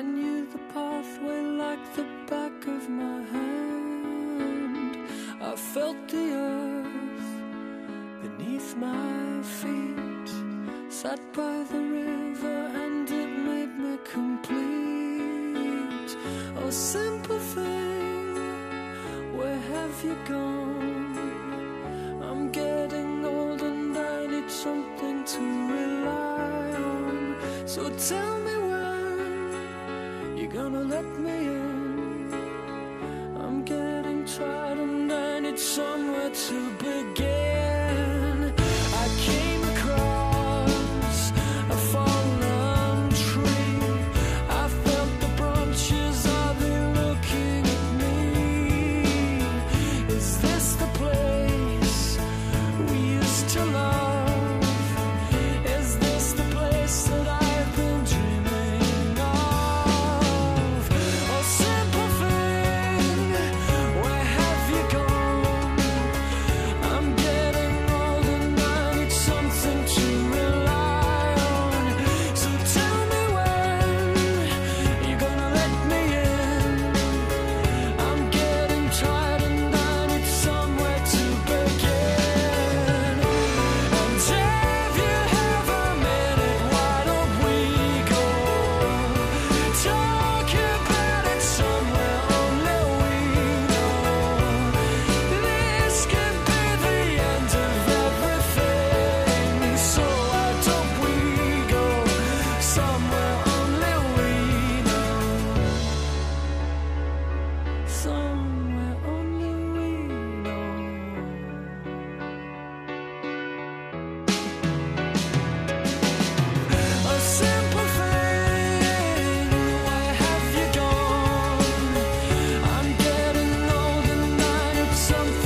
I knew the pathway like the back of my hand. I felt the earth beneath my feet. Sat by the river and it made me complete. Oh, simple thing, where have you gone? I'm getting old and I need something to rely on. So tell me gonna let me in. I'm getting tired and I need somewhere to something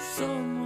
so